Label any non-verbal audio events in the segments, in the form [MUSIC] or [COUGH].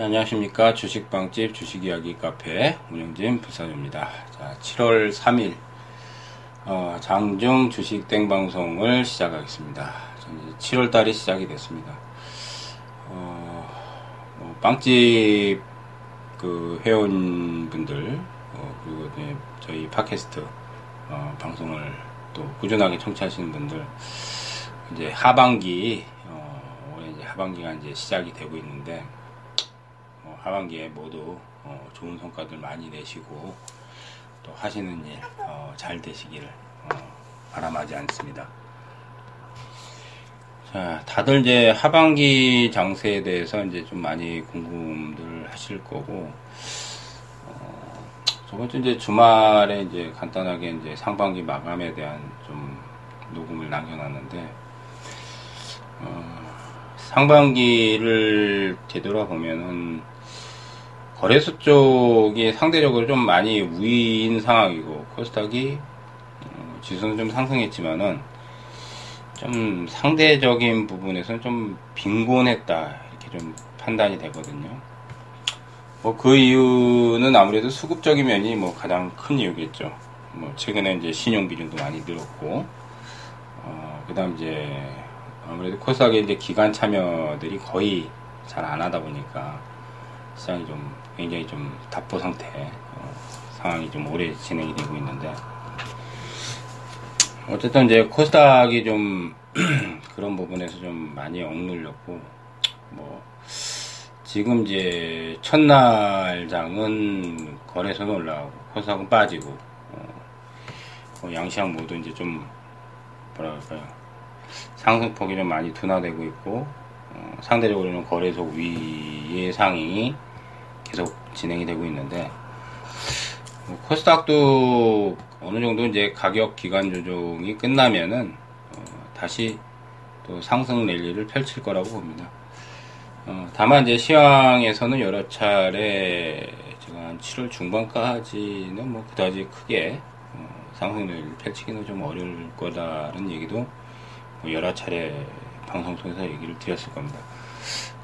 네, 안녕하십니까. 주식방집 주식이야기 카페 운영진 부사입니다. 자 7월 3일 어, 장중 주식 땡방송을 시작하겠습니다. 7월 달이 시작이 됐습니다. 어, 뭐 빵집 그 회원분들 어, 그리고 네, 저희 팟캐스트 어, 방송을 또 꾸준하게 청취하시는 분들 이제 하반기 어, 올해 이제 하반기가 이제 시작이 되고 있는데 어, 하반기에 모두 어, 좋은 성과들 많이 내시고 또 하시는 일잘 어, 되시기를 어, 바람하지 않습니다. 자, 다들 이제 하반기 장세에 대해서 이제 좀 많이 궁금들 하실 거고, 어, 저번 주 이제 주말에 이제 간단하게 이제 상반기 마감에 대한 좀 녹음을 남겨놨는데, 어, 상반기를 되돌아보면은, 거래소 쪽이 상대적으로 좀 많이 우위인 상황이고 코스닥이 어, 지수는 좀 상승했지만은 좀 상대적인 부분에서는 좀 빈곤했다 이렇게 좀 판단이 되거든요. 뭐 그 이유는 아무래도 수급적인 면이 뭐 가장 큰 이유겠죠. 뭐 최근에 이제 신용 비중도 많이 늘었고 어, 그다음 이제 아무래도 코스닥에 이제 기관 참여들이 거의 잘 안 하다 보니까 시장이 좀 굉장히 좀 답보 상태 어, 상황이 좀 오래 진행이 되고 있는데. 어쨌든 이제 코스닥이 좀 [CLEARS THROAT] 그런 부분에서 좀 많이 억눌렸고 뭐 지금 이제 첫날 장은 거래소는 올라가고 코스닥은 빠지고 어, 뭐 양시장 모두 이제 좀 뭐라 그럴까요? 상승폭이 좀 많이 둔화되고 있고 어, 상대적으로는 거래소 위의 상이 계속 진행이 되고 있는데 뭐 코스닥도 어느 정도 이제 가격 기간 조정이 끝나면은 어, 다시 또 상승 랠리를 펼칠 거라고 봅니다. 어, 다만 이제 시황에서는 여러 차례 제가 한 7월 중반까지는 뭐 그다지 크게 어, 상승 랠리를 펼치기는 좀 어려울 거다라는 얘기도 뭐 여러 차례 방송 통해서 얘기를 드렸을 겁니다.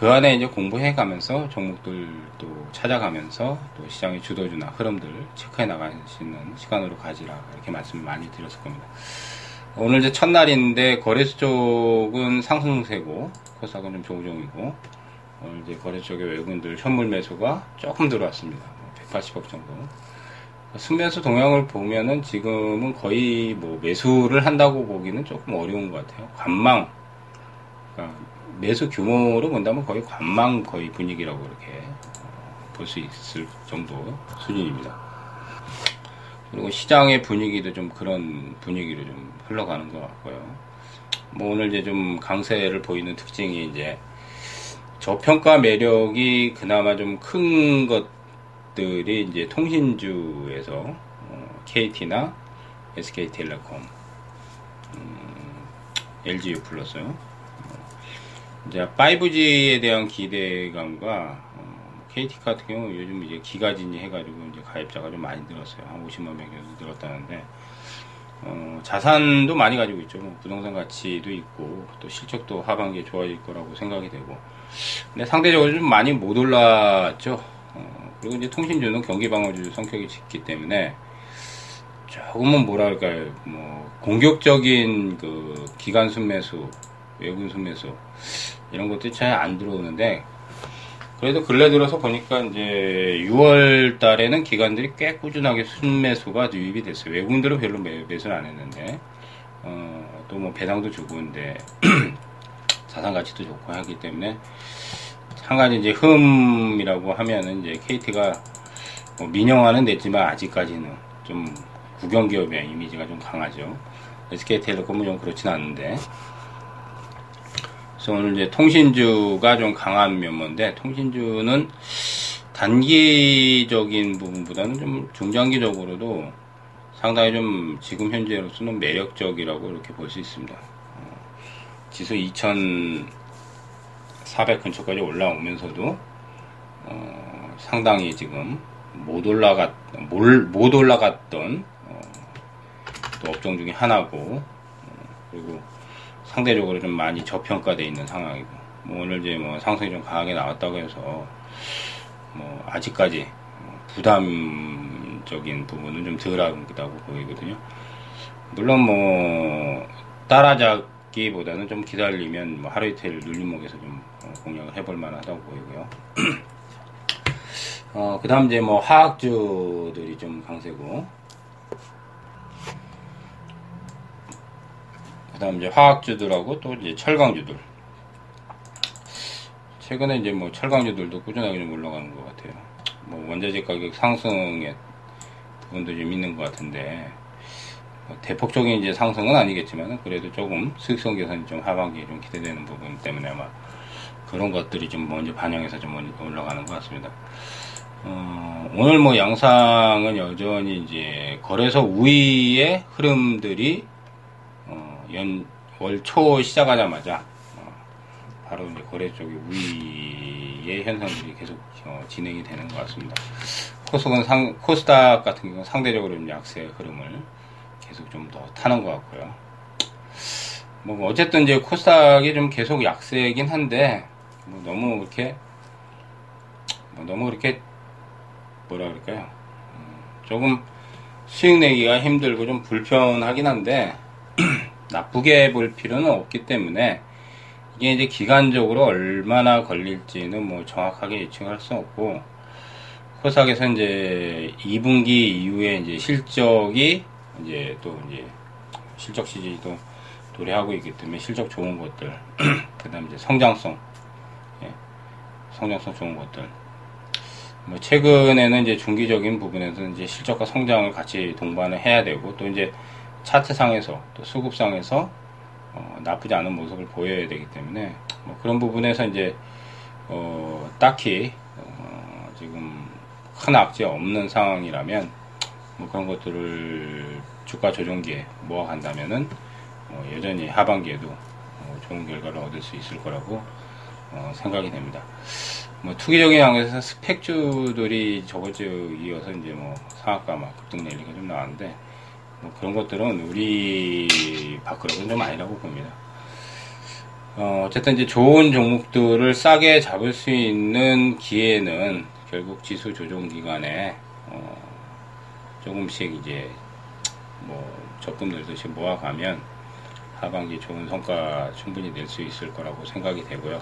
그 안에 이제 공부해 가면서 종목들도 찾아가면서 또 시장의 주도주나 흐름들 체크해 나가시는 시간으로 가지라 이렇게 말씀을 많이 드렸을 겁니다. 오늘 이제 첫날인데 거래소 쪽은 상승세고 코스닥은 좀 조정이고 오늘 이제 거래소 쪽에 외국인들 현물 매수가 조금 들어왔습니다. 180억 정도. 순매수 동향을 보면은 지금은 거의 뭐 매수를 한다고 보기는 조금 어려운 것 같아요. 관망. 그러니까 매수 규모로 본다면 거의 관망 거의 분위기라고 이렇게 어, 볼수 있을 정도 수준입니다. 그리고 시장의 분위기도 좀 그런 분위기로 좀 흘러가는 것 같고요. 뭐 오늘 이제 좀 강세를 보이는 특징이 이제 저평가 매력이 그나마 좀 큰 것들이 이제 통신주에서 어, KT나 SK텔레콤, 음, LGU 플러스요. 이제 5G에 대한 기대감과 어, KT 같은 경우 요즘 이제 기가진이 해가지고 이제 가입자가 좀 많이 늘었어요. 한 50만 명 정도 늘었다는데 어, 자산도 많이 가지고 있죠. 뭐 부동산 가치도 있고 또 실적도 하반기에 좋아질 거라고 생각이 되고 근데 상대적으로 좀 많이 못 올랐죠. 어, 그리고 이제 통신주는 경기 방어주 성격이 짙기 때문에 조금은 뭐랄까요, 뭐 공격적인 그 기간 순매수 외국인 순매수 이런 것들이 잘 안 들어오는데 그래도 근래 들어서 보니까 이제 6월 달에는 기관들이 꽤 꾸준하게 순매수가 유입이 됐어요. 외국인들은 별로 매, 매수를 안 했는데 어, 또 뭐 배당도 근데 자산 가치도 좋고 하기 때문에 한 가지 이제 흠이라고 하면은 이제 KT가 뭐 민영화는 됐지만 아직까지는 좀 국영 기업의 이미지가 좀 강하죠. SK텔레콤은 좀 그렇진 않은데 그래서 오늘 이제 통신주가 좀 강한 면모인데 통신주는 단기적인 부분보다는 좀 중장기적으로도 상당히 좀 지금 현재로서는 매력적이라고 이렇게 볼 수 있습니다. 어, 지수 2,400 근처까지 올라오면서도 어, 상당히 지금 못 올라갔 못 올라갔던 어, 또 업종 중에 하나고 어, 그리고 상대적으로 좀 많이 저평가되어 있는 상황이고 뭐 오늘 이제 뭐 상승이 좀 강하게 나왔다고 해서 뭐 아직까지 부담적인 부분은 좀 덜하다고 보이거든요. 물론 뭐 따라잡기보다는 좀 기다리면 뭐 하루 이틀 눌림목에서 좀 어, 공략을 해볼 만하다고 보이고요. [CLEARS THROAT] 어, 그 다음 이제 뭐 화학주들이 좀 강세고, 다음 이제 화학주들하고 또 이제 철강주들. 최근에 이제 뭐 철강주들도 꾸준하게 좀 올라가는 것 같아요. 뭐 원자재 가격 상승의 부분도 좀 있는 것 같은데, 뭐 대폭적인 이제 상승은 아니겠지만 그래도 조금 수익성 개선이 좀 하반기에 좀 기대되는 부분 때문에 아마 그런 것들이 좀 먼저 반영해서 좀 올라가는 것 같습니다. 어, 오늘 뭐 양상은 여전히 이제 거래소 우위의 흐름들이 어, 연, 월 초 시작하자마자 어, 바로 이제 거래 쪽의 우위의 현상들이 계속 어, 진행이 되는 것 같습니다. 코스닥은 상, 코스닥 같은 경우는 상대적으로 약세 흐름을 계속 좀 더 타는 것 같고요. 뭐 어쨌든 이제 코스닥이 좀 계속 약세이긴 한데 뭐 너무 이렇게 뭐 너무 그렇게 뭐라 그럴까요? 음, 조금 수익 내기가 힘들고 좀 불편하긴 한데 나쁘게 볼 필요는 없기 때문에 이게 이제 기간적으로 얼마나 걸릴지는 뭐 정확하게 예측할 수 없고 코스닥에서 이제 2분기 이후에 이제 실적이 이제 또 이제 실적 시즌도 도래하고 있기 때문에 실적 좋은 것들 [CLEARS THROAT] 그다음 이제 성장성 예, 성장성 좋은 것들. 뭐 최근에는 이제 중기적인 부분에서 이제 실적과 성장을 같이 동반을 해야 되고 또 이제 차트상에서 또 수급상에서 어, 나쁘지 않은 모습을 보여야 되기 때문에 뭐 그런 부분에서 이제 어, 딱히 어, 지금 큰 악재 없는 상황이라면 뭐 그런 것들을 주가 조정기에 모아간다면은 어, 여전히 하반기에도 어, 좋은 결과를 얻을 수 있을 거라고 어, 생각이 됩니다. 뭐 투기적인 양에서 스펙주들이 저번 주 이어서 이제 뭐 상한가 막 급등 내리가 좀 나왔는데 뭐 그런 것들은 우리 밖으로는 좀 아니라고 봅니다. 어, 어쨌든 이제 좋은 종목들을 싸게 잡을 수 있는 기회는 결국 지수 조정 기간에 어, 조금씩 이제 뭐 적금 들듯이 모아가면 하반기 좋은 성과 충분히 낼 수 있을 거라고 생각이 되고요.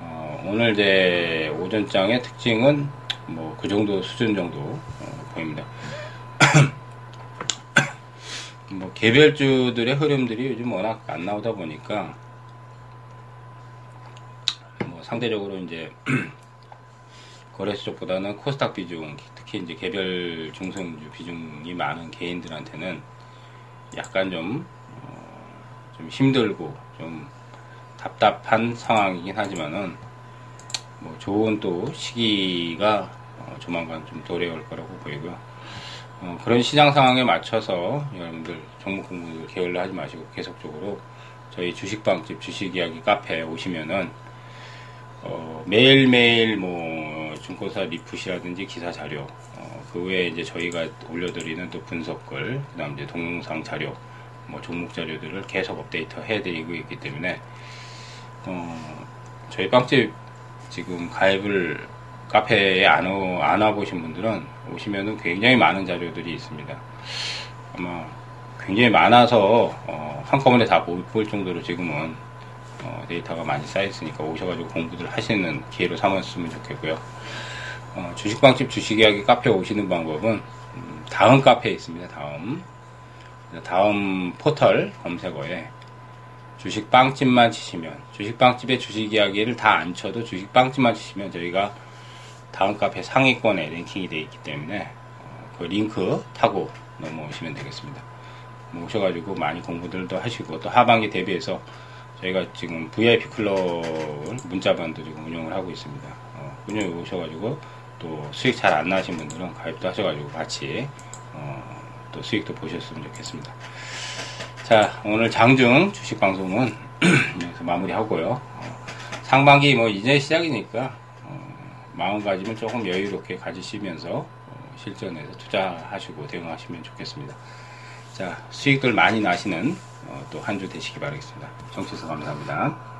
어, 오늘 제 오전장의 특징은 뭐 그 정도 수준 정도 어, 보입니다. 뭐 개별주들의 흐름들이 요즘 워낙 안 나오다 보니까 뭐 상대적으로 이제 [CLEARS THROAT] 거래소 쪽보다는 코스닥 비중, 특히 이제 개별 중성주 비중이 많은 개인들한테는 약간 좀, 어, 좀 힘들고 좀 답답한 상황이긴 하지만은 뭐 좋은 또 시기가 어, 조만간 좀 도래올 거라고 보이고요. 어, 그런 시장 상황에 맞춰서 여러분들 종목 공부를 게을러 하지 마시고 계속적으로 저희 주식방집 주식이야기 카페에 오시면은 어, 매일매일 뭐 증권사 리풋이라든지 기사 자료 어, 그 외에 이제 저희가 올려드리는 또 분석글 그다음 이제 동영상 자료 뭐 종목 자료들을 계속 업데이트 해드리고 있기 때문에 어, 저희 빵집 지금 가입을 카페에 안, 오, 안 와보신 분들은 오시면은 굉장히 많은 자료들이 있습니다. 아마 굉장히 많아서 어, 한꺼번에 다볼 정도로 지금은 어, 데이터가 많이 쌓여있으니까 오셔가지고 공부들 하시는 기회로 삼았으면 좋겠고요. 어, 주식방집 주식이야기 카페 오시는 방법은 음, 다음 카페에 있습니다. 다음 다음 포털 검색어에 주식빵집만 치시면 주식빵집의 주식 이야기를 다 안 쳐도 주식빵집만 치시면 저희가 다음 카페 상위권에 랭킹이 되어 있기 때문에 어, 그 링크 타고 넘어오시면 되겠습니다. 뭐 오셔가지고 많이 공부들도 하시고 또 하반기 대비해서 저희가 지금 VIP 클럽 문자반도 지금 운영을 하고 있습니다. 어, 운영에 오셔가지고 또 수익 잘 안 나신 분들은 가입도 하셔가지고 같이 어, 또 수익도 보셨으면 좋겠습니다. 자, 오늘 장중 주식 방송은 [CLEARS THROAT] 여기서 마무리하고요. 어, 상반기 뭐 이제 시작이니까 어, 마음가짐을 조금 여유롭게 가지시면서 어, 실전에서 투자하시고 대응하시면 좋겠습니다. 자, 수익들 많이 나시는 어, 또한 주 되시기 바라겠습니다. 정치수 감사합니다.